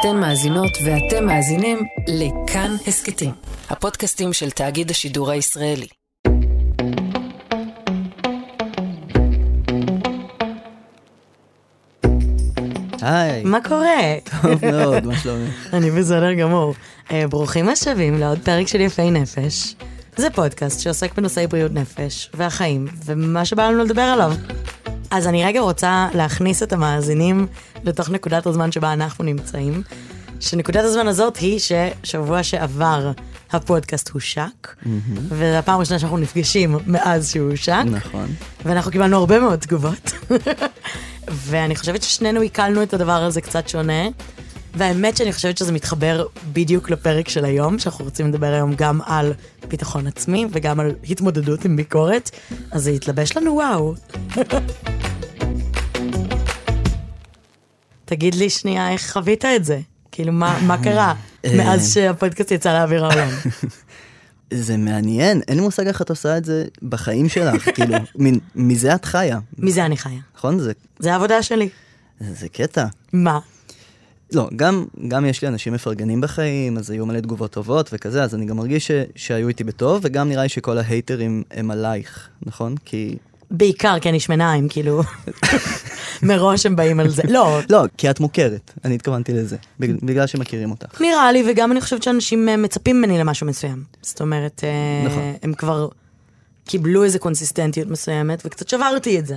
אתן מאזינות ואתם מאזינים לכאן הסכתים, הפודקאסטים של תאגיד השידור הישראלי. היי, מה קורה? טוב מאוד, מה שלומך? אני בסדר גמור. אה, ברוכים השבים לעוד פרק של יפי נפש. זה פודקאסט שעוסק בנושאי בריאות נפש והחיים, ומה שבא לנו לדבר עליו. אז אני רגע רוצה להכניס את המאזינים לתוך נקודת הזמן שבה אנחנו נמצאים. שנקודת הזמן הזאת היא ששבוע שעבר הפודקאסט הושק, וזו הפעם הראשונה שאנחנו נפגשים מאז שהוא הושק. נכון. ואנחנו קיבלנו הרבה מאוד תגובות. ואני חושבת ששנינו עיכלנו את הדבר הזה קצת שונה. והאמת שאני חושבת שזה מתחבר בדיוק לפרק של היום, שאנחנו רוצים לדבר היום גם על ביטחון עצמי וגם על התמודדות עם ביקורת, אז זה יתלבש לנו וואו. תגיד לי שנייה איך חווית את זה? כאילו, מה, מה קרה מאז שהפודקאסט יצא לאוויר העולם? זה מעניין, אין לי מושג איך את עושה את זה בחיים שלך, כאילו, מזה את חיה, מזה אני חיה. נכון? זה, זה העבודה שלי. זה קטע. מה? לא, גם, גם יש לי אנשים מפרגנים בחיים, אז היו מלא תגובות טובות וכזה, אז אני גם מרגיש ש, שהיו איתי בטוב, וגם נראה לי שכל ההייטרים הם עלייך, נכון? כי... בעיקר כי אני שמנה, הם כאילו... מראש הם באים על זה. לא, לא, כי את מוכרת, אני התכוונתי לזה, בגלל, בגלל שמכירים אותך. נראה לי, וגם אני חושבת שאנשים אה, מצפים ממני למשהו מסוים. זאת אומרת, אה, נכון. הם כבר קיבלו איזו קונסיסטנטיות מסוימת, וקצת שברתי את זה.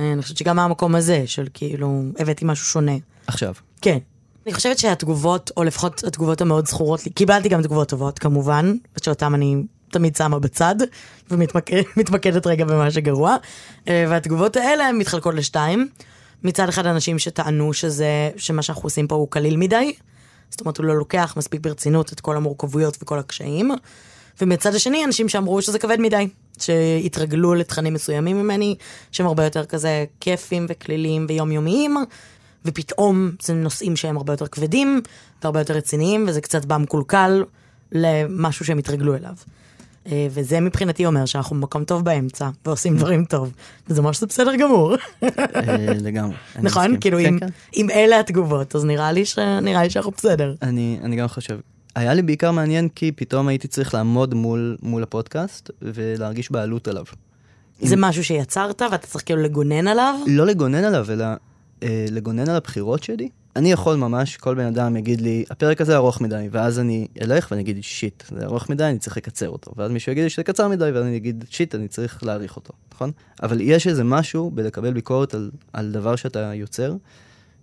אה, אני חושבת שגם מהמקום הזה, של כאילו, הבאתי משהו שונה. עכשיו, כן. אני חושבת שהתגובות, או לפחות התגובות המאוד זכורות לי, קיבלתי גם תגובות טובות כמובן, שאותן אני תמיד שמה בצד, ומתמקדת רגע במה שגרוע. אה, והתגובות האלה מתחלקות לשתיים. מצד אחד אנשים שטענו שזה, שמה שאנחנו עושים פה הוא קליל מדי, זאת אומרת הוא לא לוקח מספיק ברצינות את כל המורכבויות וכל הקשיים. ומצד השני אנשים שאמרו שזה כבד מדי, שהתרגלו לתכנים מסוימים ממני, שהם הרבה יותר כזה כיפים וכליליים ויומיומיים, ופתאום זה נושאים שהם הרבה יותר כבדים והרבה יותר רציניים, וזה קצת בא מקולקל למשהו שהם התרגלו אליו. אה, וזה מבחינתי אומר שאנחנו במקום טוב באמצע, ועושים דברים טוב, וזה אומר שזה בסדר גמור. אה, לגמרי. נכון? כאילו, כן, אם, כן. אם אלה התגובות, אז נראה לי, שאנחנו בסדר. אני, אני גם חושב. היה לי בעיקר מעניין כי פתאום הייתי צריך לעמוד מול, מול הפודקאסט ולהרגיש בעלות עליו. זה משהו שיצרת ואתה צריך כאילו לגונן עליו? לא לגונן עליו, אלא אה, לגונן על הבחירות שלי. אני יכול ממש, כל בן אדם יגיד לי, הפרק הזה ארוך מדי, ואז אני אלך ואני אגיד, שיט, זה ארוך מדי, אני צריך לקצר אותו. ואז מישהו יגיד לי שזה קצר מדי, ואז אני אגיד, שיט, אני צריך להאריך אותו, נכון? אבל יש איזה משהו בלקבל ביקורת על, על דבר שאתה יוצר,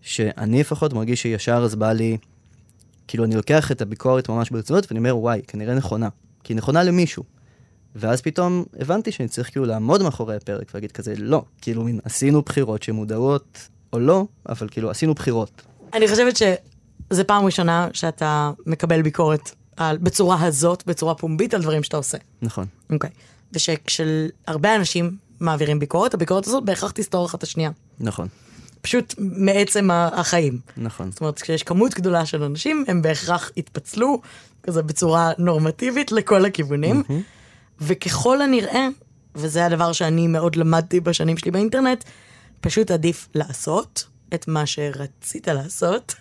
שאני לפחות מרגיש שישר אז בא לי, כאילו אני לוקח את הביקורת ממש ברצינות, ואני אומר, וואי, כנראה נכונה. כי היא נכונה למישהו. ואז פתאום הבנתי שאני צריך כאילו לעמוד מאחורי הפרק ולהגיד כזה, לא, כאילו מין עשינו בחירות שמודעות או לא, אבל כאילו עשינו בחירות. אני חושבת שזו פעם ראשונה שאתה מקבל ביקורת על, בצורה הזאת, בצורה פומבית, על דברים שאתה עושה. נכון. אוקיי. ושכשהרבה אנשים מעבירים ביקורת, הביקורת הזאת בהכרח תסתור אחת את השנייה. נכון, פשוט מעצם החיים. נכון. זאת אומרת, כשיש כמות גדולה של אנשים, הם בהכרח יתפצלו כזה בצורה נורמטיבית לכל הכיוונים. וככל הנראה, וזה הדבר שאני מאוד למדתי בשנים שלי באינטרנט, פשוט עדיף לעשות את מה שרצית לעשות,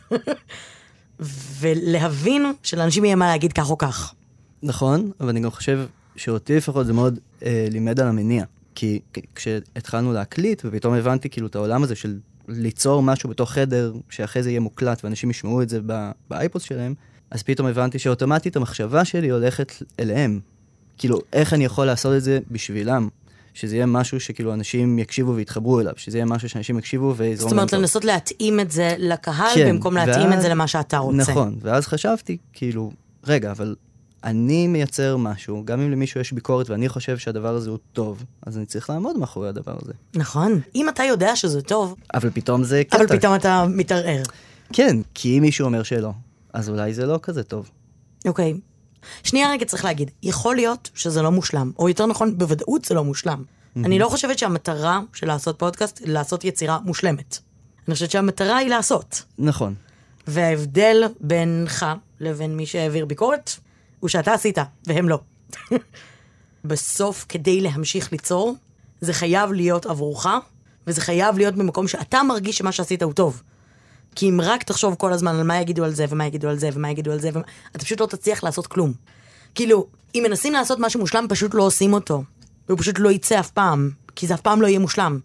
ולהבין שלאנשים יהיה מה להגיד כך או כך. נכון, אבל אני גם חושב שאותי לפחות זה מאוד אה, לימד על המניע. כי כשהתחלנו להקליט, ופתאום הבנתי כאילו את העולם הזה של ליצור משהו בתוך חדר, שאחרי זה יהיה מוקלט ואנשים ישמעו את זה באייפוס שלהם, אז פתאום הבנתי שאוטומטית המחשבה שלי הולכת אליהם. כאילו, איך אני יכול לעשות את זה בשבילם? שזה יהיה משהו שכאילו אנשים יקשיבו ויתחברו אליו, שזה יהיה משהו שאנשים יקשיבו ויזרום זאת אומרת. לנסות להתאים את זה לקהל, כן, במקום להתאים ואז- את זה למה שאתה רוצה. נכון, ואז חשבתי, כאילו, רגע, אבל אני מייצר משהו, גם אם למישהו יש ביקורת ואני חושב שהדבר הזה הוא טוב, אז אני צריך לעמוד מאחורי הדבר הזה. נכון. אם אתה יודע שזה טוב, אבל פתאום זה קטע. אבל פתאום אתה מתערער. כן, כי אם מישהו אומר שלא, אז אולי זה לא כזה טוב. אוקיי. שנייה רגע צריך להגיד, יכול להיות שזה לא מושלם, או יותר נכון, בוודאות זה לא מושלם. אני לא חושבת שהמטרה של לעשות פודקאסט היא לעשות יצירה מושלמת. אני חושבת שהמטרה היא לעשות. נכון, וההבדל בינך לבין מי שהעביר ביקורת, הוא שאתה עשית, והם לא. בסוף, כדי להמשיך ליצור, זה חייב להיות עבורך, וזה חייב להיות במקום שאתה מרגיש שמה שעשית הוא טוב. כי אם רק תחשוב כל הזמן על מה יגידו על זה, ומה יגידו על זה, ומה יגידו על זה, ומה... אתה פשוט לא תצליח לעשות כלום. כאילו, אם מנסים לעשות משהו מושלם, פשוט לא עושים אותו. והוא פשוט לא יצא אף פעם, כי זה אף פעם לא יהיה מושלם.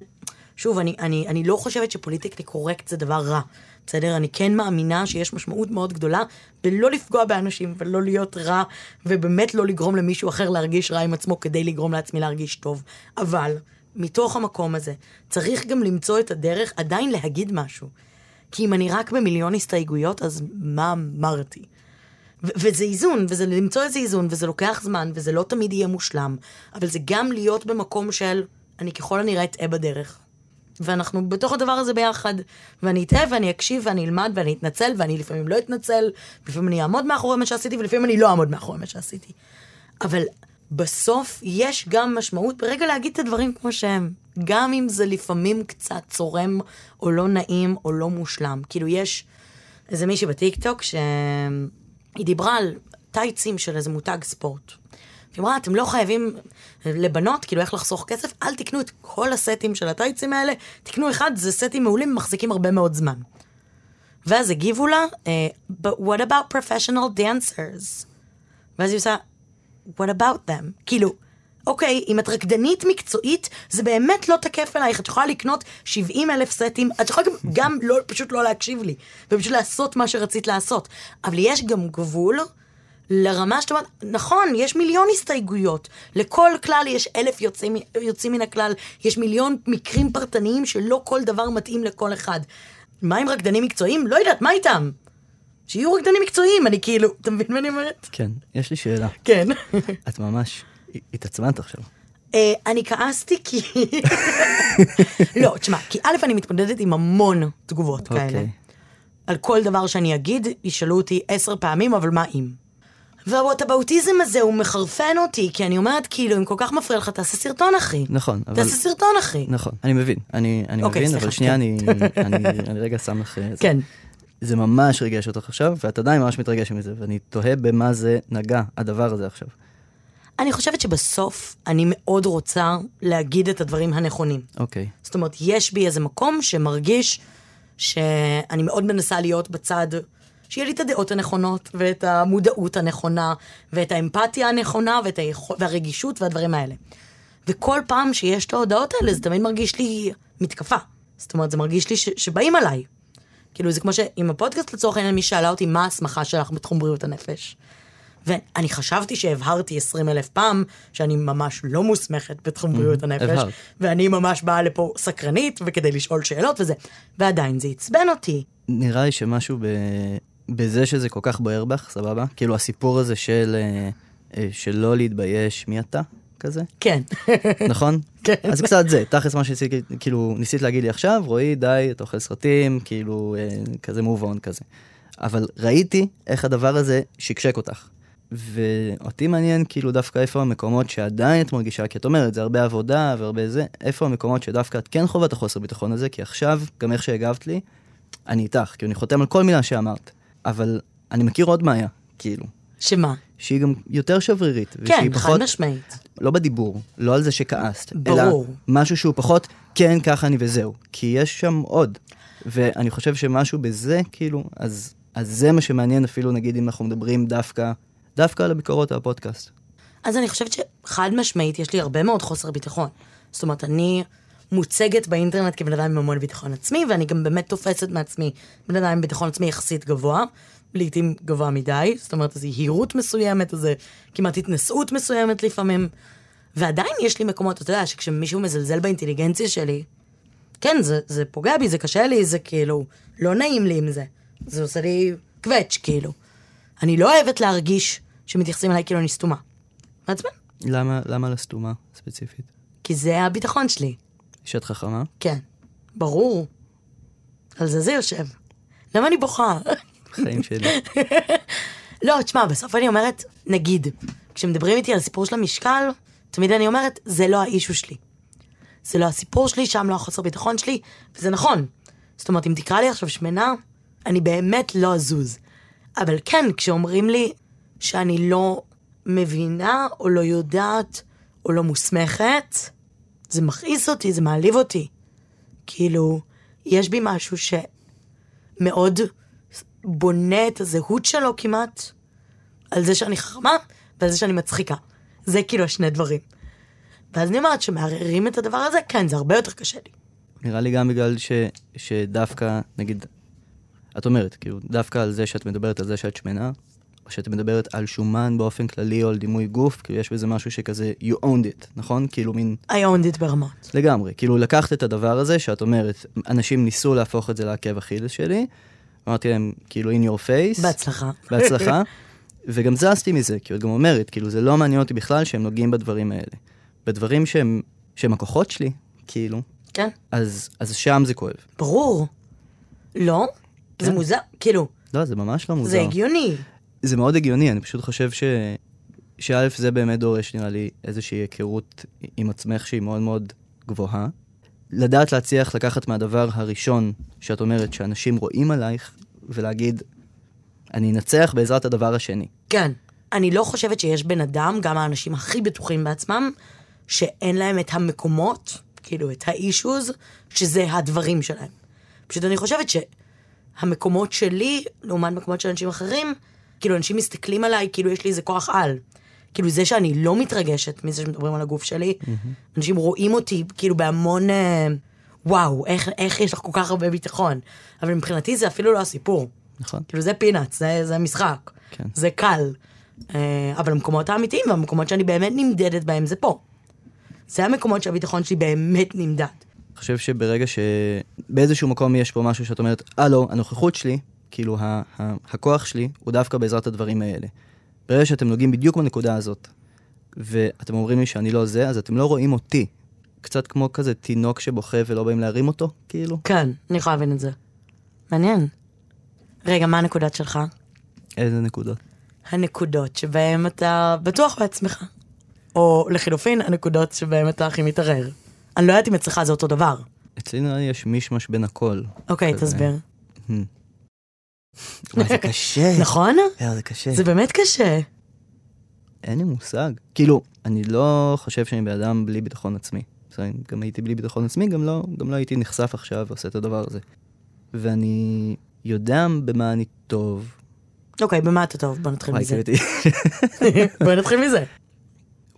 שוב, אני, אני, אני לא חושבת שפוליטיקלי קורקט זה דבר רע. בסדר? אני כן מאמינה שיש משמעות מאוד גדולה בלא לפגוע באנשים ולא להיות רע, ובאמת לא לגרום למישהו אחר להרגיש רע עם עצמו כדי לגרום לעצמי להרגיש טוב. אבל, מתוך המקום הזה, צריך גם למצוא את הדרך עדיין להגיד משהו. כי אם אני רק במיליון הסתייגויות, אז מה אמרתי? וזה איזון, וזה למצוא איזה איזון, וזה לוקח זמן, וזה לא תמיד יהיה מושלם, אבל זה גם להיות במקום של, אני ככל הנראה אטעה בדרך. ואנחנו בתוך הדבר הזה ביחד. ואני אטעה ואני אקשיב ואני אלמד ואני אתנצל ואני לפעמים לא אתנצל, לפעמים אני אעמוד מאחורי מה שעשיתי ולפעמים אני לא אעמוד מאחורי מה שעשיתי. אבל בסוף יש גם משמעות ברגע להגיד את הדברים כמו שהם. גם אם זה לפעמים קצת צורם או לא נעים או לא מושלם. כאילו יש איזה מישהי בטיקטוק שהיא דיברה על טייצים של איזה מותג ספורט. היא אמרה, אתם לא חייבים לבנות, כאילו איך לחסוך כסף, אל תקנו את כל הסטים של הטייצים האלה, תקנו אחד, זה סטים מעולים, מחזיקים הרבה מאוד זמן. ואז הגיבו לה, uh, but what about professional dancers? ואז היא עושה, what about them? כאילו, אוקיי, אם את רקדנית מקצועית, זה באמת לא תקף אלייך, את יכולה לקנות 70 אלף סטים, את יכולה גם, גם לא, פשוט לא להקשיב לי, ופשוט לעשות מה שרצית לעשות. אבל יש גם גבול. לרמה שאתה אומר, נכון, יש מיליון הסתייגויות. לכל כלל יש אלף יוצאים, יוצאים מן הכלל, יש מיליון מקרים פרטניים שלא כל דבר מתאים לכל אחד. מה עם רקדנים מקצועיים? לא יודעת, מה איתם? שיהיו רקדנים מקצועיים, אני כאילו, אתה מבין מה אני אומרת? כן, יש לי שאלה. כן. את ממש התעצמנת עכשיו. אה, אני כעסתי כי... לא, תשמע, כי א', אני מתמודדת עם המון תגובות כאלה. אוקיי. על כל דבר שאני אגיד, ישאלו אותי עשר פעמים, אבל מה אם? והווטאבאוטיזם הזה הוא מחרפן אותי, כי אני אומרת, כאילו, אם כל כך מפריע לך, תעשה סרטון, אחי. נכון, אבל... תעשה סרטון, אחי. נכון, אני מבין, אני, אני אוקיי, מבין, סליחה, אבל שנייה, כן. אני, אני, אני רגע שם לך... אה, זה. כן. זה ממש ריגש אותך עכשיו, ואת עדיין ממש מתרגשת מזה, ואני תוהה במה זה נגע, הדבר הזה עכשיו. אני חושבת שבסוף אני מאוד רוצה להגיד את הדברים הנכונים. אוקיי, זאת אומרת, יש בי איזה מקום שמרגיש שאני מאוד מנסה להיות בצד, שיהיה לי את הדעות הנכונות, ואת המודעות הנכונה, ואת האמפתיה הנכונה, ואת היכול, והרגישות והדברים האלה. וכל פעם שיש את ההודעות האלה, זה תמיד מרגיש לי מתקפה. זאת אומרת, זה מרגיש לי ש, שבאים עליי. כאילו, זה כמו שעם הפודקאסט לצורך העניין, מי שאלה אותי מה ההסמכה שלך בתחום בריאות הנפש. ואני חשבתי שהבהרתי 20 אלף פעם שאני ממש לא מוסמכת בתחום בריאות הנפש. ואני ממש באה לפה סקרנית וכדי לשאול שאלות וזה, ועדיין זה עצבן אותי. נראה לי שמשהו ב... בזה שזה כל כך בוער בך, סבבה? כאילו הסיפור הזה של, אה, אה, של לא להתבייש, מי אתה? כזה, כן. נכון? כן. אז קצת זה, תכלס מה שניסית, כאילו, ניסית להגיד לי עכשיו, רועי, די, אתה אוכל סרטים, כאילו, אה, כזה move on כזה. אבל ראיתי איך הדבר הזה שקשק אותך. ואותי מעניין כאילו דווקא איפה המקומות שעדיין את מרגישה, כי את אומרת, זה הרבה עבודה והרבה זה, איפה המקומות שדווקא את כן חווה את החוסר ביטחון הזה, כי עכשיו, גם איך שהגבת לי, אני איתך, כאילו אני חותם על כל מילה שאמרת, אבל אני מכיר עוד בעיה, כאילו, שמה? שהיא גם יותר שברירית, כן, חד פחות, משמעית. לא בדיבור, לא על זה שכעסת, ברור. אלא משהו שהוא פחות, כן, ככה אני וזהו, כי יש שם עוד, ואני חושב שמשהו בזה, כאילו, אז, אז זה מה שמעניין אפילו, נגיד, אם אנחנו מדברים דווקא, דווקא על הביקורות על הפודקאסט. אז אני חושבת שחד משמעית יש לי הרבה מאוד חוסר ביטחון. זאת אומרת, אני מוצגת באינטרנט כבן אדם עם המון ביטחון עצמי, ואני גם באמת תופסת מעצמי בן אדם עם ביטחון עצמי יחסית גבוה, לעיתים גבוה מדי, זאת אומרת, איזו יהירות מסוימת, איזו כמעט התנשאות מסוימת לפעמים. ועדיין יש לי מקומות, אתה יודע, שכשמישהו מזלזל באינטליגנציה שלי, כן, זה, זה פוגע בי, זה קשה לי, זה כאילו, לא נעים לי עם זה. זה עושה לי קווץ', כאילו. אני לא אוהבת להרגיש שמתייחסים אליי כאילו אני סתומה. מעצבן. למה, למה לסתומה ספציפית? כי זה הביטחון שלי. שאת חכמה? כן. ברור. על זה זה יושב. למה אני בוכה? חיים שלי. לא, תשמע, בסוף אני אומרת, נגיד, כשמדברים איתי על הסיפור של המשקל, תמיד אני אומרת, זה לא האישו שלי. זה לא הסיפור שלי, שם לא החוסר ביטחון שלי, וזה נכון. זאת אומרת, אם תקרא לי עכשיו שמנה, אני באמת לא אזוז. אבל כן, כשאומרים לי שאני לא מבינה, או לא יודעת, או לא מוסמכת, זה מכעיס אותי, זה מעליב אותי. כאילו, יש בי משהו ש... מאוד בונה את הזהות שלו כמעט על זה שאני חכמה ועל זה שאני מצחיקה. זה כאילו השני דברים. ואז אני אומרת שמערערים את הדבר הזה, כן, זה הרבה יותר קשה לי. נראה לי גם בגלל ש, שדווקא, נגיד, את אומרת, כאילו, דווקא על זה שאת מדברת על זה שאת שמנה, או שאת מדברת על שומן באופן כללי או על דימוי גוף, כאילו יש בזה משהו שכזה, you owned it, נכון? כאילו מין... I owned it ברמות. לגמרי. כאילו לקחת את הדבר הזה שאת אומרת, אנשים ניסו להפוך את זה לעקב אכילס שלי, אמרתי להם, כאילו, in your face. בהצלחה. בהצלחה. וגם זזתי מזה, כי את גם אומרת, כאילו, זה לא מעניין אותי בכלל שהם נוגעים בדברים האלה. בדברים שהם, שהם הכוחות שלי, כאילו, כן, אז, אז שם זה כואב. ברור. לא? זה כן. מוזר, כאילו, לא, זה ממש לא מוזר. זה הגיוני. זה מאוד הגיוני, אני פשוט חושב ש... שא' זה באמת דורש, נראה לי, איזושהי היכרות עם עצמך שהיא מאוד מאוד גבוהה. לדעת להצליח לקחת מהדבר הראשון שאת אומרת שאנשים רואים עלייך, ולהגיד, אני אנצח בעזרת הדבר השני. כן. אני לא חושבת שיש בן אדם, גם האנשים הכי בטוחים בעצמם, שאין להם את המקומות, כאילו את האישוז, שזה הדברים שלהם. פשוט אני חושבת שהמקומות שלי, לעומת מקומות של אנשים אחרים, כאילו אנשים מסתכלים עליי כאילו יש לי איזה כוח על. כאילו זה שאני לא מתרגשת מזה שמדברים על הגוף שלי, אנשים רואים אותי כאילו בהמון, אה, וואו, איך, איך יש לך כל כך הרבה ביטחון. אבל מבחינתי זה אפילו לא הסיפור. נכון? כאילו זה פינאץ, זה, זה משחק, כן. זה קל. אה, אבל המקומות האמיתיים והמקומות שאני באמת נמדדת בהם זה פה. זה המקומות שהביטחון שלי באמת נמדד. אני חושב שברגע שבאיזשהו מקום יש פה משהו שאת אומרת, הלו, הנוכחות שלי, כאילו ה- ה- הכוח שלי, הוא דווקא בעזרת הדברים האלה. ברגע שאתם נוגעים בדיוק בנקודה הזאת, ואתם אומרים לי שאני לא זה, אז אתם לא רואים אותי. קצת כמו כזה תינוק שבוכה ולא באים להרים אותו, כאילו. כן, אני יכולה להבין את זה. מעניין. רגע, מה הנקודות שלך? איזה נקודות? הנקודות שבהן אתה בטוח בעצמך. או לחילופין, הנקודות שבהן אתה הכי מתערער. אני לא יודעת אם אצלך זה אותו דבר. אצלי נראה לי יש מישמש בין הכל. אוקיי, כזה. תסביר. וואי, זה קשה. נכון? זה קשה. זה באמת קשה. אין לי מושג. כאילו, אני לא חושב שאני בן אדם בלי ביטחון עצמי. בסדר, גם הייתי בלי ביטחון עצמי, גם לא, גם לא הייתי נחשף עכשיו ועושה את הדבר הזה. ואני יודע במה אני טוב. אוקיי, במה אתה טוב? בוא נתחיל מזה. בוא נתחיל מזה.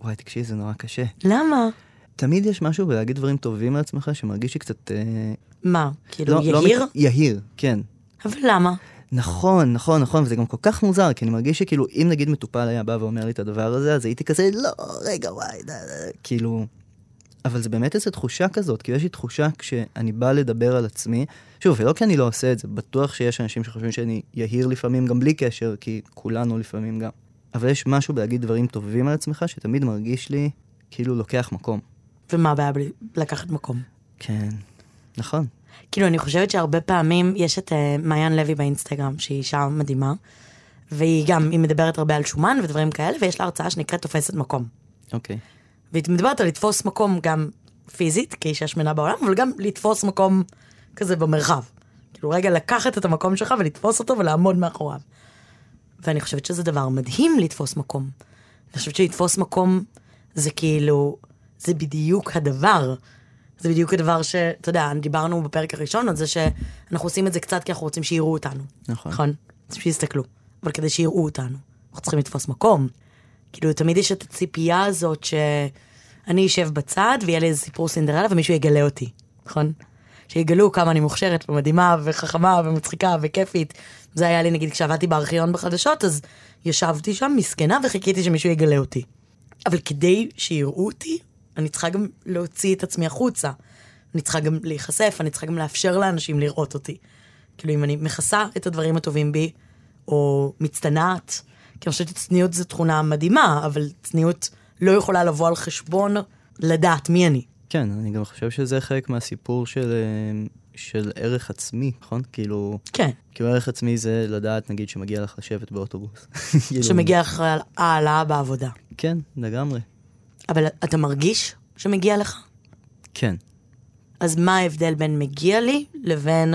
וואי, תקשיבי, זה נורא קשה. למה? תמיד יש משהו בלהגיד דברים טובים על עצמך שמרגיש לי קצת... אה, מה? כאילו, לא- לא יהיר? מת- יהיר, כן. אבל למה? נכון, נכון, נכון, וזה גם כל כך מוזר, כי אני מרגיש שכאילו, אם נגיד מטופל היה בא ואומר לי את הדבר הזה, אז הייתי כזה, לא, רגע, וואי, דה, דה, כאילו... אבל זה באמת איזו תחושה כזאת, כאילו יש לי תחושה כשאני בא לדבר על עצמי, שוב, ולא כי אני לא עושה את זה, בטוח שיש אנשים שחושבים שאני יהיר לפעמים גם בלי קשר, כי כולנו לפעמים גם. אבל יש משהו בלהגיד דברים טובים על עצמך, שתמיד מרגיש לי כאילו לוקח מקום. ומה הבעיה בלי לקחת מקום? כן, נכון. כאילו, אני חושבת שהרבה פעמים יש את uh, מעיין לוי באינסטגרם, שהיא אישה מדהימה, והיא גם, היא מדברת הרבה על שומן ודברים כאלה, ויש לה הרצאה שנקראת תופסת מקום. אוקיי. והיא מדברת על לתפוס מקום גם פיזית, כאישה שמנה בעולם, אבל גם לתפוס מקום כזה במרחב. כאילו, רגע לקחת את המקום שלך ולתפוס אותו ולעמוד מאחוריו. ואני חושבת שזה דבר מדהים לתפוס מקום. אני חושבת שלתפוס מקום זה כאילו, זה בדיוק הדבר. זה בדיוק הדבר שאתה יודע, דיברנו בפרק הראשון על זה שאנחנו עושים את זה קצת כי אנחנו רוצים שיראו אותנו. נכון. נכון? רוצים שיסתכלו. אבל כדי שיראו אותנו, אנחנו צריכים לתפוס מקום. כאילו, תמיד יש את הציפייה הזאת שאני אשב בצד ויהיה לי איזה סיפור סינדרלה ומישהו יגלה אותי, נכון? שיגלו כמה אני מוכשרת ומדהימה וחכמה ומצחיקה וכיפית. זה היה לי נגיד כשעבדתי בארכיון בחדשות, אז ישבתי שם מסכנה וחיכיתי שמישהו יגלה אותי. אבל כדי שיראו אותי, אני צריכה גם להוציא את עצמי החוצה. אני צריכה גם להיחשף, אני צריכה גם לאפשר לאנשים לראות אותי. כאילו, אם אני מכסה את הדברים הטובים בי, או מצטנעת, כי אני חושבת שצניעות זו תכונה מדהימה, אבל צניעות לא יכולה לבוא על חשבון לדעת מי אני. כן, אני גם חושב שזה חלק מהסיפור של, אה, של ערך עצמי, נכון? כאילו, כן, כאילו ערך עצמי זה לדעת, נגיד, שמגיע לך לשבת באוטובוס. כאילו, שמגיע אחרי העלאה בעבודה. כן, לגמרי. אבל אתה מרגיש שמגיע לך? כן. אז מה ההבדל בין מגיע לי לבין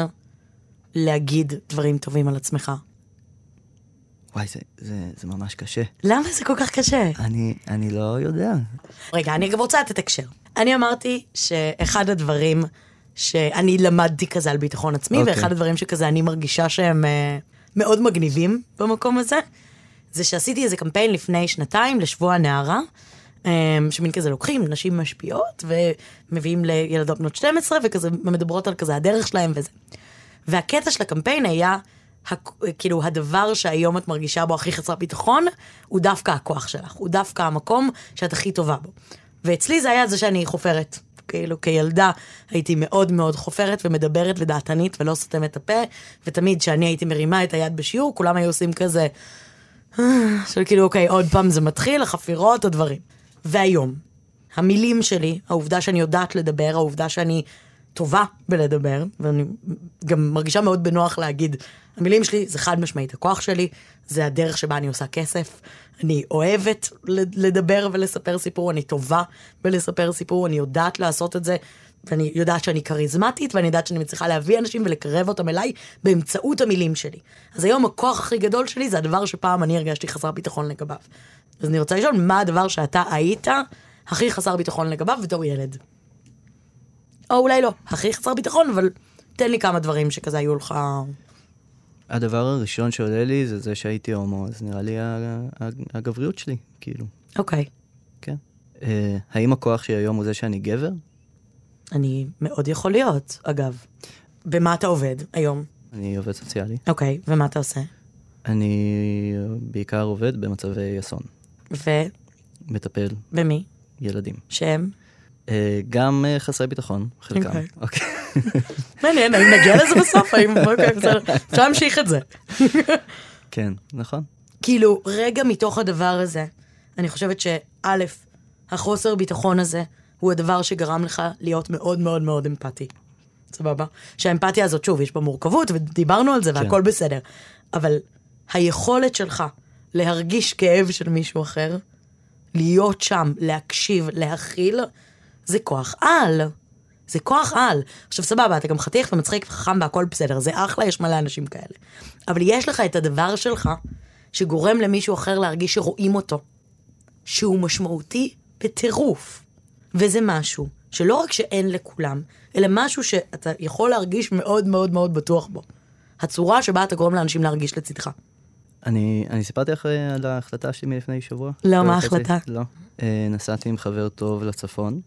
להגיד דברים טובים על עצמך? וואי, זה, זה, זה ממש קשה. למה זה כל כך קשה? אני, אני לא יודע. רגע, אני גם רוצה לתת הקשר. אני אמרתי שאחד הדברים שאני למדתי כזה על ביטחון עצמי, אוקיי. ואחד הדברים שכזה אני מרגישה שהם אה, מאוד מגניבים במקום הזה, זה שעשיתי איזה קמפיין לפני שנתיים לשבוע הנערה, שמין כזה לוקחים נשים משפיעות ומביאים לילדות בנות 12 וכזה מדברות על כזה הדרך שלהם וזה. והקטע של הקמפיין היה, כאילו הדבר שהיום את מרגישה בו הכי חסר ביטחון, הוא דווקא הכוח שלך, הוא דווקא המקום שאת הכי טובה בו. ואצלי זה היה זה שאני חופרת. כאילו כילדה הייתי מאוד מאוד חופרת ומדברת ודעתנית ולא סותמת את הפה, ותמיד כשאני הייתי מרימה את היד בשיעור, כולם היו עושים כזה, של כאילו, אוקיי, עוד פעם זה מתחיל, החפירות או דברים. והיום, המילים שלי, העובדה שאני יודעת לדבר, העובדה שאני טובה בלדבר, ואני גם מרגישה מאוד בנוח להגיד, המילים שלי זה חד משמעית הכוח שלי, זה הדרך שבה אני עושה כסף, אני אוהבת לדבר ולספר סיפור, אני טובה בלספר סיפור, אני יודעת לעשות את זה, ואני יודעת שאני כריזמטית, ואני יודעת שאני מצליחה להביא אנשים ולקרב אותם אליי באמצעות המילים שלי. אז היום הכוח הכי גדול שלי זה הדבר שפעם אני הרגשתי חסר ביטחון לגביו. אז אני רוצה לשאול, מה הדבר שאתה היית הכי חסר ביטחון לגביו בתור ילד? או אולי לא, הכי חסר ביטחון, אבל תן לי כמה דברים שכזה היו לך... הדבר הראשון שעולה לי זה זה שהייתי הומו, אז נראה לי הגבריות שלי, כאילו, אוקיי. כן. אה, האם הכוח שלי היום הוא זה שאני גבר? אני מאוד יכול להיות, אגב. במה אתה עובד היום? אני עובד סוציאלי. אוקיי, ומה אתה עושה? אני בעיקר עובד במצבי אסון. ובמי? מטפל ילדים. שהם? אה, גם אה, חסרי ביטחון, חלקם. אוקיי. אוקיי. מעניין, האם נגיע לזה בסוף? האם... אוקיי, בסדר. אפשר להמשיך את זה. כן, נכון. כאילו, רגע מתוך הדבר הזה, אני חושבת שא', החוסר ביטחון הזה, הוא הדבר שגרם לך להיות מאוד מאוד מאוד אמפתי. סבבה? שהאמפתיה הזאת, שוב, יש בה מורכבות, ודיברנו על זה, והכל בסדר. אבל היכולת שלך להרגיש כאב של מישהו אחר, להיות שם, להקשיב, להכיל, זה כוח על. זה כוח על. עכשיו סבבה, אתה גם חתיך ומצחיק וחכם והכל בסדר, זה אחלה, יש מלא אנשים כאלה. אבל יש לך את הדבר שלך, שגורם למישהו אחר להרגיש שרואים אותו, שהוא משמעותי בטירוף. וזה משהו שלא רק שאין לכולם, אלא משהו שאתה יכול להרגיש מאוד מאוד מאוד בטוח בו. הצורה שבה אתה גורם לאנשים להרגיש לצדך. אני, אני סיפרתי לך אה, על ההחלטה שלי מלפני שבוע? לא, מה? ההחלטה? לא. אה, נסעתי עם חבר טוב לצפון,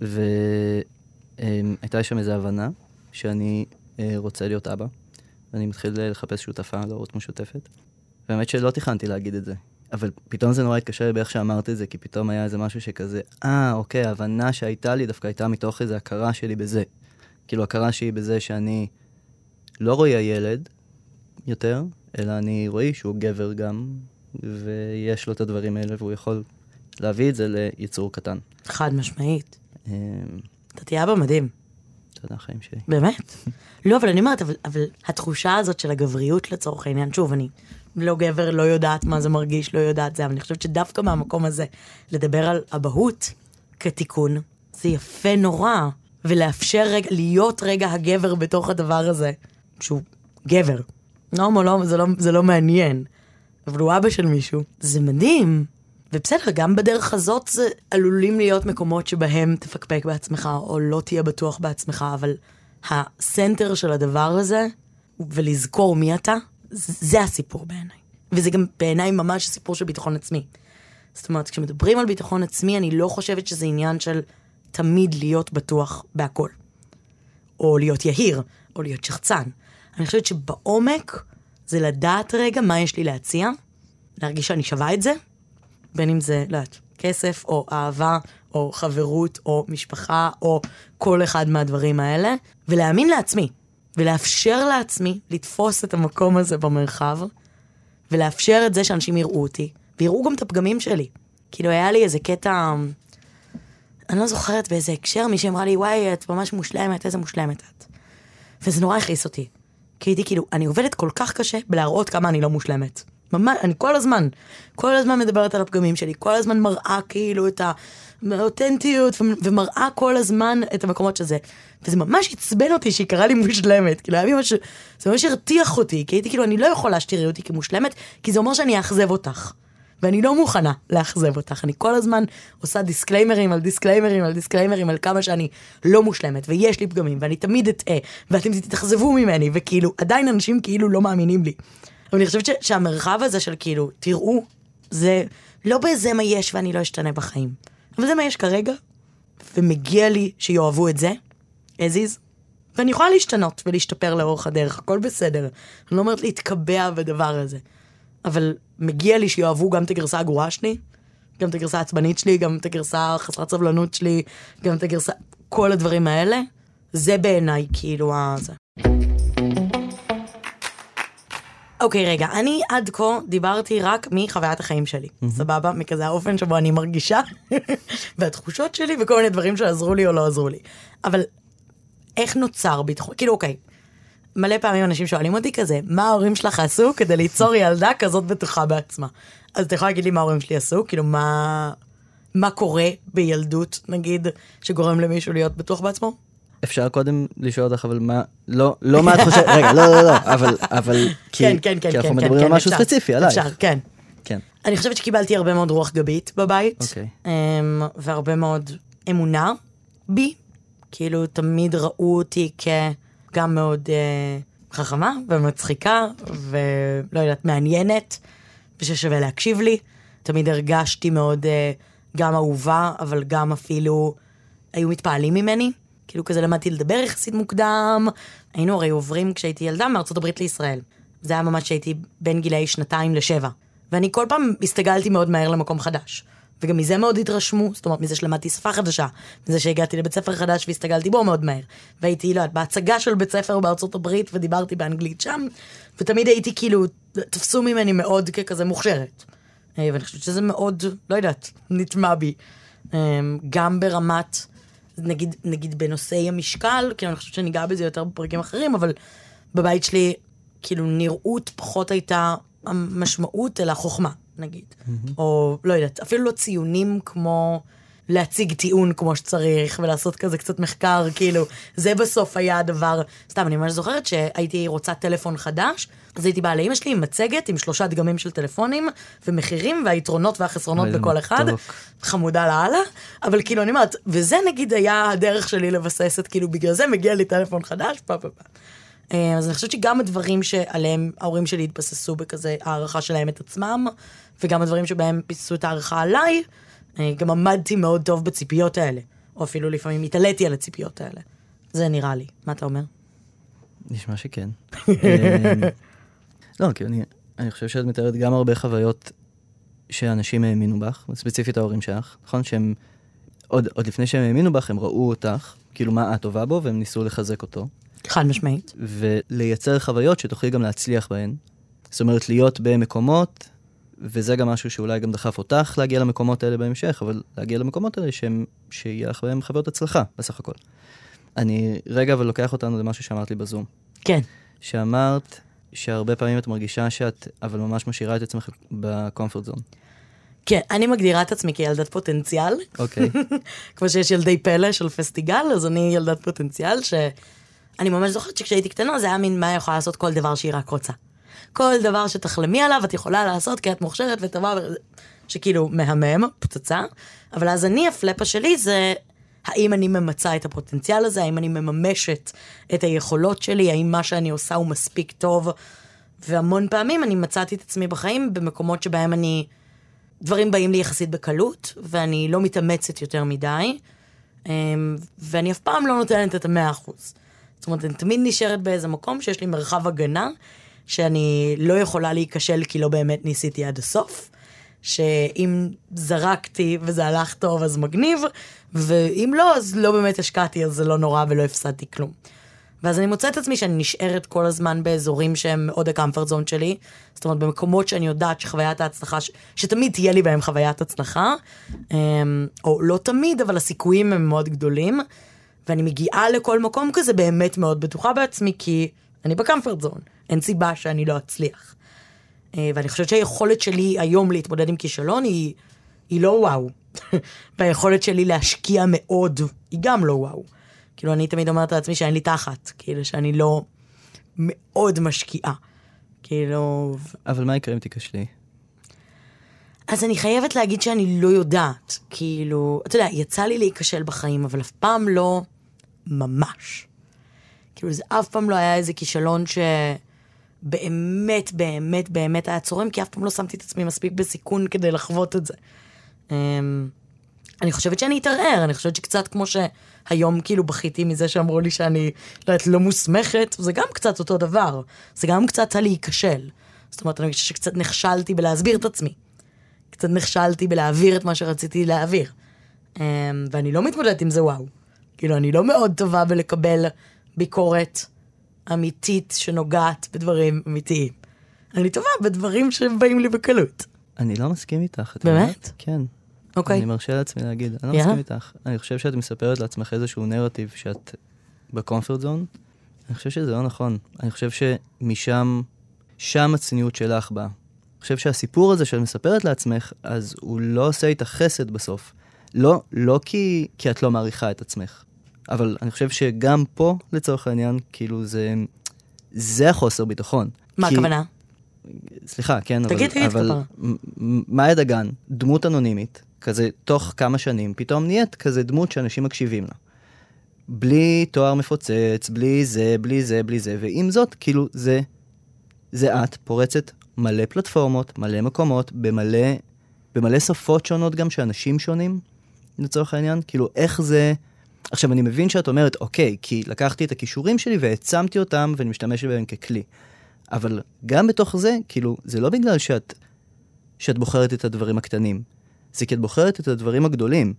והייתה שם איזו הבנה שאני אה, רוצה להיות אבא, ואני מתחיל לחפש שותפה להורות משותפת. והאמת שלא תכננתי להגיד את זה, אבל פתאום זה נורא התקשר לי באיך שאמרת את זה, כי פתאום היה איזה משהו שכזה, אה, אוקיי, ההבנה שהייתה לי דווקא הייתה מתוך איזו הכרה שלי בזה. כאילו, הכרה שלי בזה שאני לא רועי הילד יותר, אלא אני רועי שהוא גבר גם, ויש לו את הדברים האלה, והוא יכול להביא את זה ליצור קטן. חד משמעית. אמ, אתה תהיה אבא מדהים. תודה, החיים שלי. באמת? לא, אבל אני אומרת, אבל, אבל התחושה הזאת של הגבריות לצורך העניין, שוב, אני לא גבר, לא יודעת מה זה מרגיש, לא יודעת זה, אבל אני חושבת שדווקא מהמקום הזה, לדבר על אבהות כתיקון, זה יפה נורא, ולאפשר רגע, להיות רגע הגבר בתוך הדבר הזה, שהוא גבר. הומו, לא, זה לא, זה לא מעניין, אבל הוא אבא של מישהו, זה מדהים. ובסדר, גם בדרך הזאת זה עלולים להיות מקומות שבהם תפקפק בעצמך, או לא תהיה בטוח בעצמך, אבל הסנטר של הדבר הזה, ולזכור מי אתה, זה הסיפור בעיניי. וזה גם בעיניי ממש סיפור של ביטחון עצמי. זאת אומרת, כשמדברים על ביטחון עצמי, אני לא חושבת שזה עניין של תמיד להיות בטוח בהכל. או להיות יהיר, או להיות שחצן. אני חושבת שבעומק זה לדעת רגע מה יש לי להציע, להרגיש שאני שווה את זה, בין אם זה, לא יודעת, כסף, או אהבה, או חברות, או משפחה, או כל אחד מהדברים האלה, ולהאמין לעצמי, ולאפשר לעצמי לתפוס את המקום הזה במרחב, ולאפשר את זה שאנשים יראו אותי, ויראו גם את הפגמים שלי. כאילו, היה לי איזה קטע, אני לא זוכרת באיזה הקשר, מישהי אמרה לי, וואי, את ממש מושלמת, איזה מושלמת את. וזה נורא הכעיס אותי. כי הייתי כאילו, אני עובדת כל כך קשה בלהראות כמה אני לא מושלמת. ממש, אני כל הזמן, כל הזמן מדברת על הפגמים שלי, כל הזמן מראה כאילו את האותנטיות, ומראה כל הזמן את המקומות שזה. וזה ממש עצבן אותי שהיא קראה לי מושלמת, כאילו היה לי ממש, זה ממש הרתיח אותי, כי הייתי כאילו, אני לא יכולה שתראי אותי כמושלמת, כי זה אומר שאני אאכזב אותך. ואני לא מוכנה לאכזב אותך. אני כל הזמן עושה דיסקליימרים על דיסקליימרים על דיסקליימרים על כמה שאני לא מושלמת, ויש לי פגמים, ואני תמיד אטעה, ואתם תתאכזבו ממני, וכאילו, עדיין אנשים כאילו לא מאמינים לי. אבל אני חושבת ש- שהמרחב הזה של כאילו, תראו, זה לא כזה מה יש ואני לא אשתנה בחיים. אבל זה מה יש כרגע, ומגיע לי שיאהבו את זה, as is, ואני יכולה להשתנות ולהשתפר לאורך הדרך, הכל בסדר. אני לא אומרת להתקבע בדבר הזה. אבל מגיע לי שיאהבו גם את הגרסה הגרועה שלי, גם את הגרסה העצבנית שלי, גם את הגרסה חסרת סבלנות שלי, גם את הגרסה... כל הדברים האלה, זה בעיניי כאילו ה... זה. אוקיי, רגע, אני עד כה דיברתי רק מחוויית החיים שלי, סבבה? מכזה האופן שבו אני מרגישה, והתחושות שלי, וכל מיני דברים שעזרו לי או לא עזרו לי. אבל איך נוצר ביטחון? כאילו, אוקיי, מלא פעמים אנשים שואלים אותי כזה, מה ההורים שלך עשו כדי ליצור ילדה כזאת בטוחה בעצמה? אז אתה יכול להגיד לי מה ההורים שלי עשו? כאילו, מה, מה קורה בילדות, נגיד, שגורם למישהו להיות בטוח בעצמו? אפשר קודם לשאול אותך, אבל מה, לא, לא מה את חושבת, רגע, לא, לא, לא, אבל, אבל, כי, כן, כן, כן, כי אנחנו כן, מדברים כן, על משהו אפשר, ספציפי, עלייך. אפשר, כן. כן. אני חושבת שקיבלתי הרבה מאוד רוח גבית בבית. אוקיי. אמ, והרבה מאוד אמונה בי. כאילו, תמיד ראו אותי כגם מאוד אה, חכמה ומצחיקה, ולא יודעת, מעניינת, וששווה להקשיב לי. תמיד הרגשתי מאוד אה, גם אהובה, אבל גם אפילו היו מתפעלים ממני. כאילו כזה למדתי לדבר יחסית מוקדם. היינו הרי עוברים כשהייתי ילדה מארצות הברית לישראל. זה היה ממש שהייתי בין גילאי שנתיים לשבע. ואני כל פעם הסתגלתי מאוד מהר למקום חדש. וגם מזה מאוד התרשמו, זאת אומרת, מזה שלמדתי שפה חדשה, מזה שהגעתי לבית ספר חדש והסתגלתי בו מאוד מהר. והייתי, לא יודעת, בהצגה של בית ספר בארצות הברית ודיברתי באנגלית שם, ותמיד הייתי כאילו, תפסו ממני מאוד ככזה מוכשרת. אה, ואני חושבת שזה מאוד, לא יודעת, נטמע בי. אה, גם ברמת, נגיד, נגיד בנושאי המשקל, כאילו אני חושבת שניגע בזה יותר בפרקים אחרים, אבל בבית שלי, כאילו נראות פחות הייתה המשמעות, אלא חוכמה, נגיד. או לא יודעת, אפילו לא ציונים כמו להציג טיעון כמו שצריך, ולעשות כזה קצת מחקר, כאילו, זה בסוף היה הדבר, סתם, אני ממש זוכרת שהייתי רוצה טלפון חדש, אז הייתי באה לאמא שלי עם מצגת, עם שלושה דגמים של טלפונים, ומחירים, והיתרונות והחסרונות בכל אחד. חמודה לאללה, אבל כאילו אני אומרת, וזה נגיד היה הדרך שלי לבסס את כאילו בגלל זה מגיע לי טלפון חדש, פה פה פה. אה, אז אני חושבת שגם הדברים שעליהם ההורים שלי התבססו בכזה הערכה שלהם את עצמם, וגם הדברים שבהם ביססו את הערכה עליי, אה, גם עמדתי מאוד טוב בציפיות האלה, או אפילו לפעמים התעליתי על הציפיות האלה. זה נראה לי. מה אתה אומר? נשמע שכן. אמ, לא, כי אני, אני חושב שאת מתארת גם הרבה חוויות שאנשים האמינו בך, ספציפית ההורים שלך, נכון? שהם, עוד, עוד לפני שהם האמינו בך, הם ראו אותך, כאילו מה את טובה בו, והם ניסו לחזק אותו, חד משמעית. ולייצר חוויות שתוכלי גם להצליח בהן. זאת אומרת, להיות במקומות, וזה גם משהו שאולי גם דחף אותך להגיע למקומות האלה בהמשך, אבל להגיע למקומות האלה שהם, שיהיה לך בהם חוויות הצלחה, בסך הכל. אני רגע אבל לוקח אותנו למשהו שאמרת לי בזום. כן. שאמרת שהרבה פעמים את מרגישה שאת, אבל ממש משאירה את עצמך בקומפורט זון. כן, אני מגדירה את עצמי כילדת פוטנציאל. אוקיי. כמו שיש ילדי פלא של פסטיגל, אז אני ילדת פוטנציאל, שאני ממש זוכרת שכשהייתי קטנה זה היה מין מה יכולה לעשות כל דבר שהיא רק רוצה. כל דבר שתחלמי עליו את יכולה לעשות כי את מוכשרת וטובה, שכאילו מהמם, פצצה. אבל אז אני, הפלאפה שלי זה האם אני ממצה את הפוטנציאל הזה, האם אני מממשת את היכולות שלי, האם מה שאני עושה הוא מספיק טוב. והמון פעמים אני מצאתי את עצמי בחיים במקומות שבהם אני... דברים באים לי יחסית בקלות, ואני לא מתאמצת יותר מדי, אמ, ואני אף פעם לא נותנת את המאה אחוז. זאת אומרת, אני תמיד נשארת באיזה מקום שיש לי מרחב הגנה, שאני לא יכולה להיכשל כי לא באמת ניסיתי עד הסוף, שאם זרקתי וזה הלך טוב אז מגניב, ואם לא, אז לא באמת השקעתי, אז זה לא נורא ולא הפסדתי כלום. ואז אני מוצאת את עצמי שאני נשארת כל הזמן באזורים שהם מאוד הקמפרט זון שלי. זאת אומרת, במקומות שאני יודעת שחוויית ההצלחה, ש... שתמיד תהיה לי בהם חוויית הצלחה, אמ, או לא תמיד, אבל הסיכויים הם מאוד גדולים. ואני מגיעה לכל מקום כזה באמת מאוד בטוחה בעצמי, כי אני בקמפרט זון. אין סיבה שאני לא אצליח. אה, ואני חושבת שהיכולת שלי היום להתמודד עם כישלון היא, היא לא וואו. והיכולת שלי להשקיע מאוד היא גם לא וואו. כאילו, אני תמיד אומרת לעצמי שאין לי תחת, כאילו, שאני לא מאוד משקיעה. כאילו, אבל מה יקרה אם תיכשלי? אז אני חייבת להגיד שאני לא יודעת. כאילו, אתה יודע, יצא לי להיכשל בחיים, אבל אף פעם לא ממש. כאילו, זה אף פעם לא היה איזה כישלון שבאמת, באמת, באמת היה צורם, כי אף פעם לא שמתי את עצמי מספיק בסיכון כדי לחוות את זה. אמ, אני חושבת שאני אתערער, אני חושבת שקצת כמו שהיום כאילו בכיתי מזה שאמרו לי שאני, לא יודעת, לא מוסמכת, זה גם קצת אותו דבר. זה גם קצת הלהיכשל. זאת אומרת, אני חושבת שקצת נכשלתי בלהסביר את עצמי. קצת נכשלתי בלהעביר את מה שרציתי להעביר. אמ, ואני לא מתמודדת עם זה וואו. כאילו, אני לא מאוד טובה בלקבל ביקורת אמיתית שנוגעת בדברים אמיתיים. אני טובה בדברים שבאים לי בקלות. אני לא מסכים איתך. באמת? יודעת? כן. אוקיי. אני מרשה לעצמי להגיד, אני לא יאללה. מסכים איתך. אני חושב שאת מספרת לעצמך איזשהו נרטיב שאת בקומפורט זון. אני חושב שזה לא נכון. אני חושב שמשם, שם הצניעות שלך באה. אני חושב שהסיפור הזה שאת מספרת לעצמך, אז הוא לא עושה איתך חסד בסוף. לא, לא כי, כי את לא מעריכה את עצמך, אבל אני חושב שגם פה, לצורך העניין, כאילו זה, זה החוסר ביטחון. מה כי- הכוונה? סליחה, כן, אבל... תגיד, תגיד, אבל. מ- מ- מאיה דגן, דמות אנונימית, כזה תוך כמה שנים, פתאום נהיית כזה דמות שאנשים מקשיבים לה. בלי תואר מפוצץ, בלי זה, בלי זה, בלי זה, ועם זאת, כאילו, זה, זה את פורצת מלא פלטפורמות, מלא מקומות, במלא, במלא שפות שונות גם, שאנשים שונים, לצורך העניין, כאילו, איך זה... עכשיו, אני מבין שאת אומרת, אוקיי, כי לקחתי את הכישורים שלי והעצמתי אותם ואני משתמש בהם ככלי. אבל גם בתוך זה, כאילו, זה לא בגלל שאת, שאת בוחרת את הדברים הקטנים, זה כי את בוחרת את הדברים הגדולים,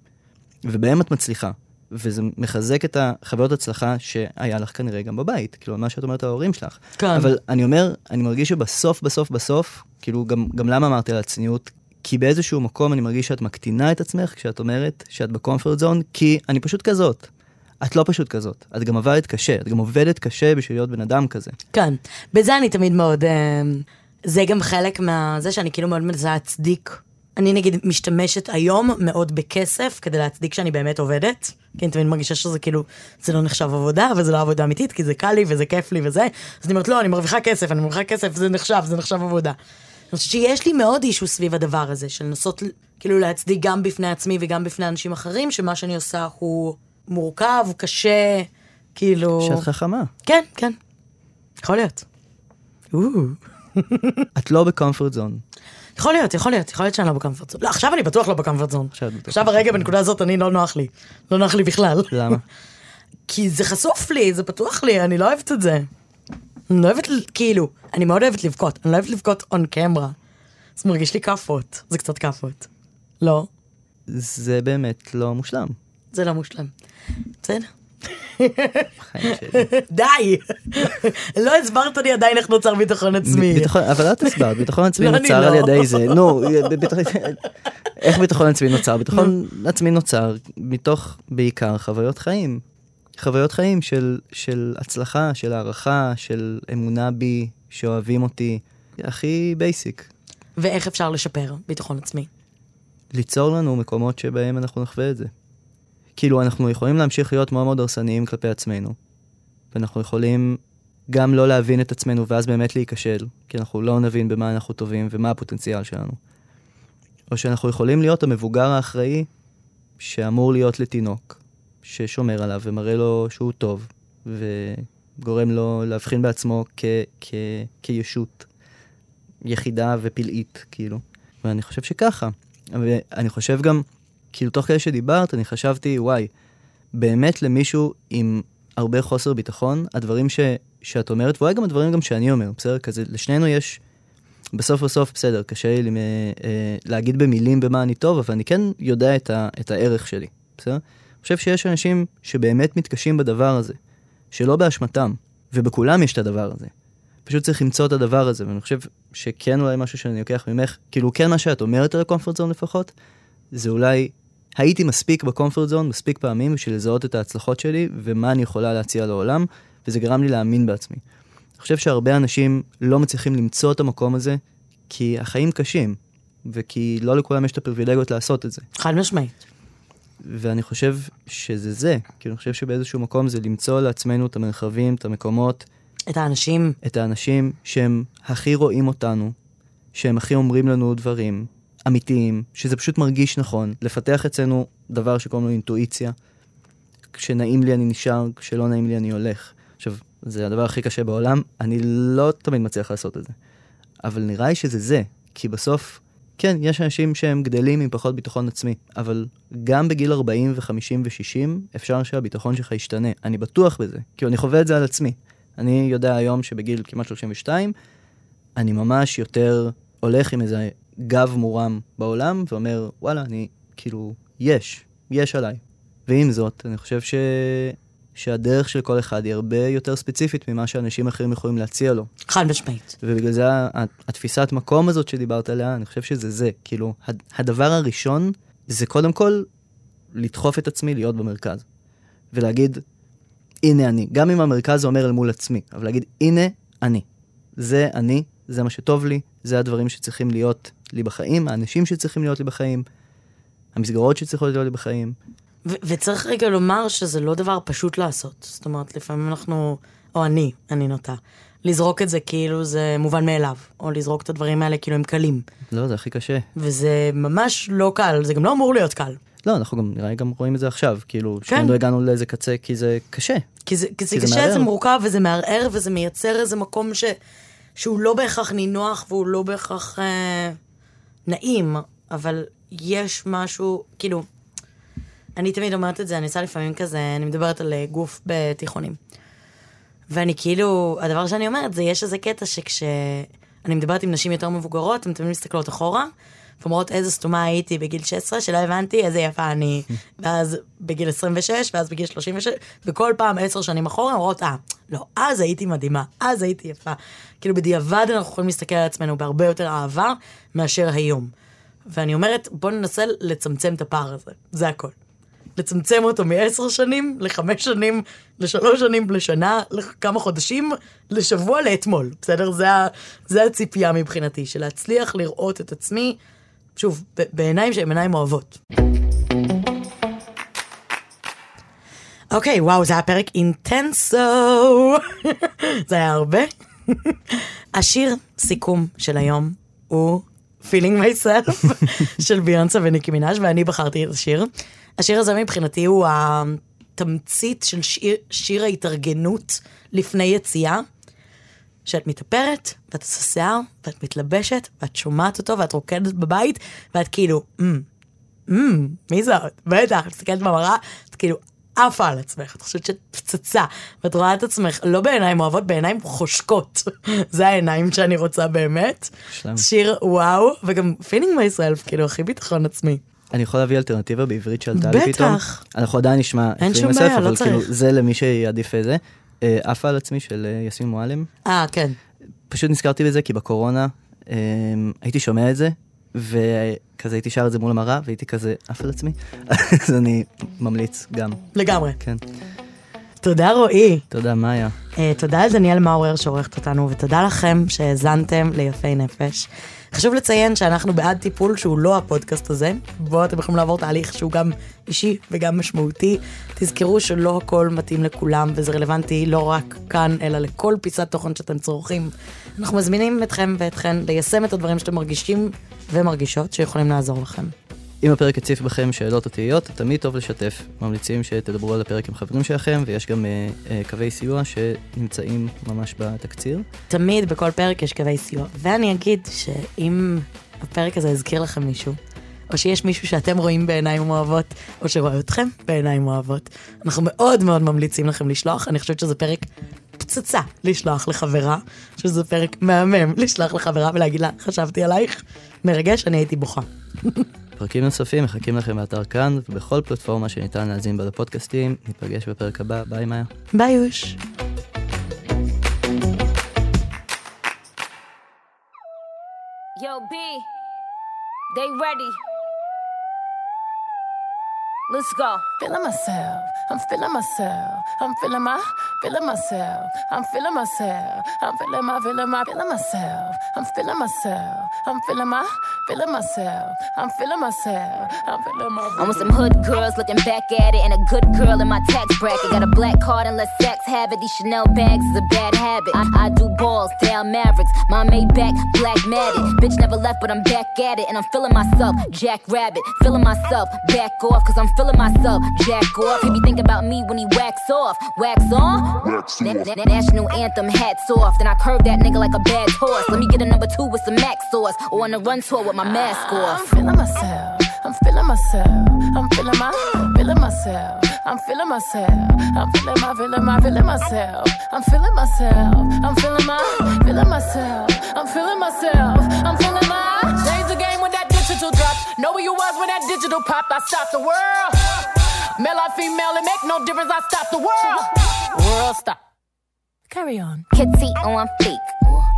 ובהם את מצליחה. וזה מחזק את החוויות הצלחה שהיה לך כנראה גם בבית, כאילו, מה שאת אומרת ההורים שלך. כן. אבל אני אומר, אני מרגיש שבסוף, בסוף, בסוף, כאילו, גם, גם למה אמרתי על הצניעות? כי באיזשהו מקום אני מרגיש שאת מקטינה את עצמך כשאת אומרת שאת בקומפורט זון, כי אני פשוט כזאת. את לא פשוט כזאת, את גם עבדת קשה, את גם עובדת קשה בשביל להיות בן אדם כזה. כן. בזה אני תמיד מאוד... אה, זה גם חלק מה... זה שאני כאילו מאוד מנסה להצדיק. אני נגיד משתמשת היום מאוד בכסף כדי להצדיק שאני באמת עובדת. כי אני תמיד מרגישה שזה כאילו, זה לא נחשב עבודה, אבל זה לא עבודה אמיתית, כי זה קל לי וזה כיף לי וזה. אז אני אומרת, לא, אני מרוויחה כסף, אני מרוויחה כסף, זה נחשב, זה נחשב עבודה. אני חושבת שיש לי מאוד אישו סביב הדבר הזה, של לנסות כאילו להצדיק גם בפני עצמי וגם בפני אנשים אחרים, שמה שאני עושה הוא מורכב, קשה, כאילו... שאת חכמה. כן, כן. יכול להיות. את לא בקומפורט זון. יכול להיות, יכול להיות, יכול להיות שאני לא בקמפורט זון. לא, עכשיו אני בטוח לא בקמפורט זון. עכשיו הרגע בנקודה הזאת אני לא נוח לי. לא נוח לי בכלל. למה? כי זה חשוף לי, זה פתוח לי, אני לא אוהבת את זה. אני לא אוהבת, כאילו, אני מאוד אוהבת לבכות, אני לא אוהבת לבכות און קמרה. זה מרגיש לי כאפות, זה קצת כאפות. לא, זה באמת לא מושלם. זה לא מושלם. בסדר. די! לא הסברת לי עדיין איך נוצר ביטחון עצמי. אבל את הסברת, ביטחון עצמי לא, נוצר לא. על ידי זה. נו, איך ביטחון עצמי נוצר? ביטחון עצמי נוצר מתוך בעיקר חוויות חיים. חוויות חיים של, של הצלחה, של הערכה, של אמונה בי, שאוהבים אותי. הכי בייסיק. ואיך אפשר לשפר ביטחון עצמי? ליצור לנו מקומות שבהם אנחנו נחווה את זה. כאילו, אנחנו יכולים להמשיך להיות מאוד מאוד הרסניים כלפי עצמנו, ואנחנו יכולים גם לא להבין את עצמנו ואז באמת להיכשל, כי אנחנו לא נבין במה אנחנו טובים ומה הפוטנציאל שלנו. או שאנחנו יכולים להיות המבוגר האחראי שאמור להיות לתינוק, ששומר עליו ומראה לו שהוא טוב, וגורם לו להבחין בעצמו כ- כ- כישות יחידה ופלאית, כאילו. ואני חושב שככה. ואני חושב גם, כאילו, תוך כדי שדיברת, אני חשבתי, וואי, באמת למישהו עם הרבה חוסר ביטחון, הדברים ש, שאת אומרת, ואולי גם הדברים גם שאני אומר, בסדר? כזה, לשנינו יש, בסוף בסוף, בסדר, קשה לי אה, אה, להגיד במילים במה אני טוב, אבל אני כן יודע את, ה, את הערך שלי, בסדר? אני חושב שיש אנשים שבאמת מתקשים בדבר הזה, שלא באשמתם, ובכולם יש את הדבר הזה. פשוט צריך למצוא את הדבר הזה, ואני חושב שכן אולי משהו שאני לוקח ממך, כאילו כן מה שאת אומרת על הקומפורט זון לפחות, זה אולי הייתי מספיק בקומפורט זון מספיק פעמים בשביל לזהות את ההצלחות שלי ומה אני יכולה להציע לעולם, וזה גרם לי להאמין בעצמי. אני חושב שהרבה אנשים לא מצליחים למצוא את המקום הזה, כי החיים קשים, וכי לא לכולם יש את הפריבילגיות לעשות את זה. חד משמעית. ואני חושב שזה זה, כי אני חושב שבאיזשהו מקום זה למצוא לעצמנו את המרחבים, את המקומות, את האנשים, את האנשים שהם הכי רואים אותנו, שהם הכי אומרים לנו דברים, אמיתיים, שזה פשוט מרגיש נכון, לפתח אצלנו דבר שקוראים לו אינטואיציה. כשנעים לי אני נשאר, כשלא נעים לי אני הולך. עכשיו, זה הדבר הכי קשה בעולם, אני לא תמיד מצליח לעשות את זה. אבל נראה לי שזה זה, כי בסוף, כן, יש אנשים שהם גדלים עם פחות ביטחון עצמי, אבל גם בגיל 40 ו-50 ו-60 אפשר שהביטחון שלך ישתנה. אני בטוח בזה, כי אני חווה את זה על עצמי. אני יודע היום שבגיל כמעט 32, אני ממש יותר הולך עם איזה גב מורם בעולם, ואומר, וואלה, אני, כאילו, יש, יש עליי. ועם זאת, אני חושב ש... שהדרך של כל אחד היא הרבה יותר ספציפית ממה שאנשים אחרים יכולים להציע לו. חד משמעית. ובגלל זה התפיסת מקום הזאת שדיברת עליה, אני חושב שזה זה. כאילו, הדבר הראשון זה קודם כל לדחוף את עצמי להיות במרכז. ולהגיד, הנה אני. גם אם המרכז אומר אל מול עצמי, אבל להגיד, הנה אני. זה אני, זה מה שטוב לי, זה הדברים שצריכים להיות לי בחיים, האנשים שצריכים להיות לי בחיים, המסגרות שצריכות להיות לי בחיים. ו- וצריך רגע לומר שזה לא דבר פשוט לעשות. זאת אומרת, לפעמים אנחנו, או אני, אני נוטה, לזרוק את זה כאילו זה מובן מאליו, או לזרוק את הדברים האלה כאילו הם קלים. לא, זה הכי קשה. וזה ממש לא קל, זה גם לא אמור להיות קל. לא, אנחנו גם, נראה לי גם רואים את זה עכשיו, כאילו, כן. שנינו הגענו לאיזה קצה, כי זה קשה. כי זה, כי זה כי קשה, זה, זה מורכב, וזה מערער, וזה מייצר איזה מקום ש, שהוא לא בהכרח נינוח, והוא לא בהכרח אה, נעים, אבל יש משהו, כאילו, אני תמיד אומרת את זה, אני עושה לפעמים כזה, אני מדברת על אה, גוף בתיכונים. ואני כאילו, הדבר שאני אומרת זה, יש איזה קטע שכשאני מדברת עם נשים יותר מבוגרות, הן תמיד מסתכלות אחורה, ואומרות איזה סתומה הייתי בגיל 16, שלא הבנתי איזה יפה אני, ואז בגיל 26, ואז בגיל 36, וכל פעם עשר שנים אחורה, אומרות, אה, לא, אז הייתי מדהימה, אז הייתי יפה. כאילו בדיעבד אנחנו יכולים להסתכל על עצמנו בהרבה יותר אהבה מאשר היום. ואני אומרת, בוא ננסה לצמצם את הפער הזה, זה הכל. לצמצם אותו מעשר שנים לחמש שנים, לשלוש שנים, לשנה, לכמה חודשים, לשבוע, לאתמול, בסדר? זה, זה הציפייה מבחינתי, של להצליח לראות את עצמי, שוב, בעיניים שהן עיניים אוהבות. אוקיי, וואו, זה היה פרק אינטנסו. זה היה הרבה. השיר סיכום של היום הוא Feeling Myself של ביונסה וניקי מנאז' ואני בחרתי את השיר. השיר הזה מבחינתי הוא התמצית של שיר, שיר ההתארגנות לפני יציאה. שאת מתאפרת, ואת עושה שיער, ואת מתלבשת, ואת שומעת אותו, ואת רוקדת בבית, ואת כאילו, אמ, אמ, מי זאת? בטח, מסתכלת במראה, את כאילו עפה על עצמך, את חושבת שאת פצצה, ואת רואה את עצמך לא בעיניים אוהבות, בעיניים חושקות. זה העיניים שאני רוצה באמת. שלם. שיר וואו, וגם Feeling Myself, כאילו, הכי ביטחון עצמי. אני יכול להביא אלטרנטיבה בעברית שעלתה לי פתאום. בטח. אנחנו עדיין נשמע אין שום בעיה, לא צריך. כאילו, זה למי שיעדיף את זה. אה, עפה על עצמי של אה, יסמין מועלם. אה, כן. פשוט נזכרתי בזה כי בקורונה אה, הייתי שומע את זה, וכזה הייתי שר את זה מול המראה, והייתי כזה עף על עצמי. אז אני ממליץ גם. לגמרי. כן. תודה רועי. תודה מאיה. Uh, תודה לדניאל מאורר שעורכת אותנו, ותודה לכם שהאזנתם ליפי נפש. חשוב לציין שאנחנו בעד טיפול שהוא לא הפודקאסט הזה, בו אתם יכולים לעבור תהליך שהוא גם אישי וגם משמעותי. תזכרו שלא הכל מתאים לכולם, וזה רלוונטי לא רק כאן, אלא לכל פיסת תוכן שאתם צורכים. אנחנו מזמינים אתכם ואתכן ליישם את הדברים שאתם מרגישים ומרגישות שיכולים לעזור לכם. אם הפרק הציף בכם שאלות או תהיות, תמיד טוב לשתף. ממליצים שתדברו על הפרק עם חברים שלכם, ויש גם אה, אה, קווי סיוע שנמצאים ממש בתקציר. תמיד בכל פרק יש קווי סיוע. ואני אגיד שאם הפרק הזה הזכיר לכם מישהו, או שיש מישהו שאתם רואים בעיניים אוהבות, או שרואה אתכם בעיניים אוהבות, אנחנו מאוד מאוד ממליצים לכם לשלוח. אני חושבת שזה פרק פצצה לשלוח לחברה, שזה פרק מהמם לשלוח לחברה ולהגיד לה, חשבתי עלייך, מרגש, אני הייתי בוכה. פרקים נוספים מחכים לכם באתר כאן ובכל פלטפורמה שניתן להאזין בה לפודקאסטים. ניפגש בפרק הבא, ביי מאיה. ביי יוש. Yo, B, they ready. Let's go. Feeling myself. I'm feeling myself. I'm feeling my, feeling myself. I'm feeling myself. I'm feeling my, feeling my, feeling myself. I'm feeling myself. I'm feeling my, feeling myself. I'm feeling myself. I'm feeling my. I'm with some hood girls looking back at it, and a good girl in my tax bracket. Got a black card and let sex have it. These Chanel bags is a bad habit. I, I do balls, down Mavericks. My Maybach, black matted. Bitch never left, but I'm back at it, and I'm feeling myself. Jack Rabbit, feeling myself. Back off, cause I'm feeling myself. Jack off. He be thinking about me when he wax off. Wax on? Wax na- na- national anthem, hats off. Then I curve that nigga like a bad horse. Let me get a number two with some max sauce. Or on a run tour with my mask off. I'm feeling myself. I'm feeling myself. I'm feeling my, feeling myself. I'm feeling myself. I'm feeling my, feeling my, feeling myself. I'm feeling myself. I'm feeling my, feeling myself. I'm feeling myself. I'm feeling Know where you was when that digital popped. I stopped the world. Male or female, it make no difference. I stop the world. World stop. Carry on. Kitty on fleek.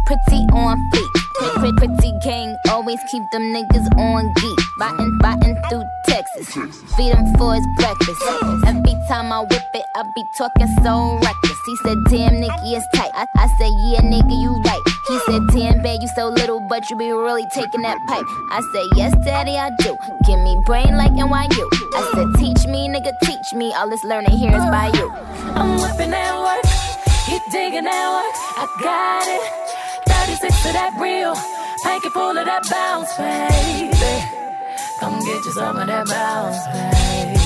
Pretty on fleek. Pretty, pretty, gang. Always keep them niggas on geek. Biting, biting through Texas. Feed him for his breakfast. Every time I whip it, I be talking so reckless. He said, damn, Nicky is tight. I, I said, yeah, nigga, you right. He said, damn, babe, you so little, but you be really taking that pipe. I said, yes, daddy, I do. Give me brain like NYU. I said, teach me, nigga, teach me. All this learning here is by you. I'm whipping that work. He digging that work. I got it. 36 to that real. Pocket full of that bounce, baby. Come get you some of that bounce, baby.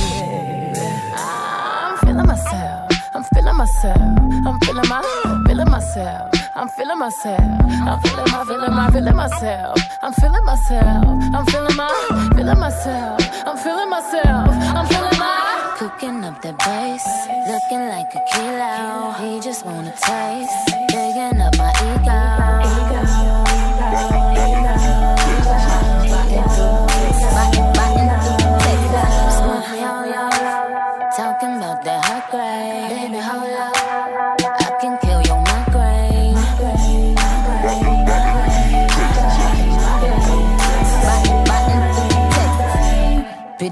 I'm feeling myself. I'm feeling myself. I'm feeling my, feeling myself. I'm feeling myself. I'm feeling my, feeling my, feeling myself. I'm feeling myself. I'm feeling my, feeling myself. I'm feeling myself. I'm feeling my. Cooking up the bass, looking like a kilo. He just wanna taste, digging up my Talking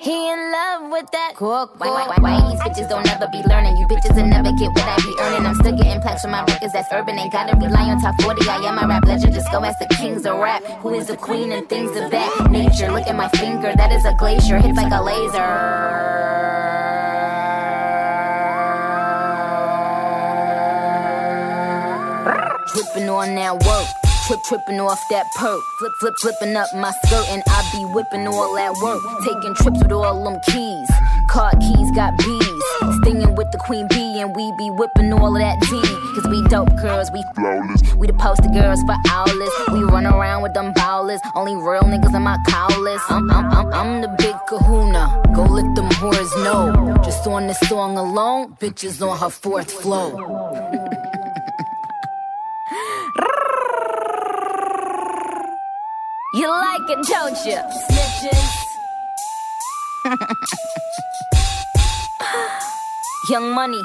He in love with that cook. Why, why, why, why these bitches don't ever be learning? You bitches will never get what I be earning. I'm still getting plaques from my records that's urban. Ain't gotta rely on top 40. I am my rap legend. Just go ask the kings of rap. Who is the queen and things of that nature? Look at my finger, that is a glacier. Hits like a laser. Dripping on that work. Trip, tripping off that perk. Flip, flip, flipping up my skirt, and I be whipping all that work. Taking trips with all them keys. Car keys got bees. Stinging with the queen bee, and we be whipping all of that tea. Cause we dope girls, we flawless. We the poster girls for owlets. We run around with them bowlers. Only real niggas in my cowlers. I'm, I'm, I'm, I'm the big kahuna. Go let them whores know. Just on this song alone, bitches on her fourth flow. You like it, don't you? Snitches. Young Money.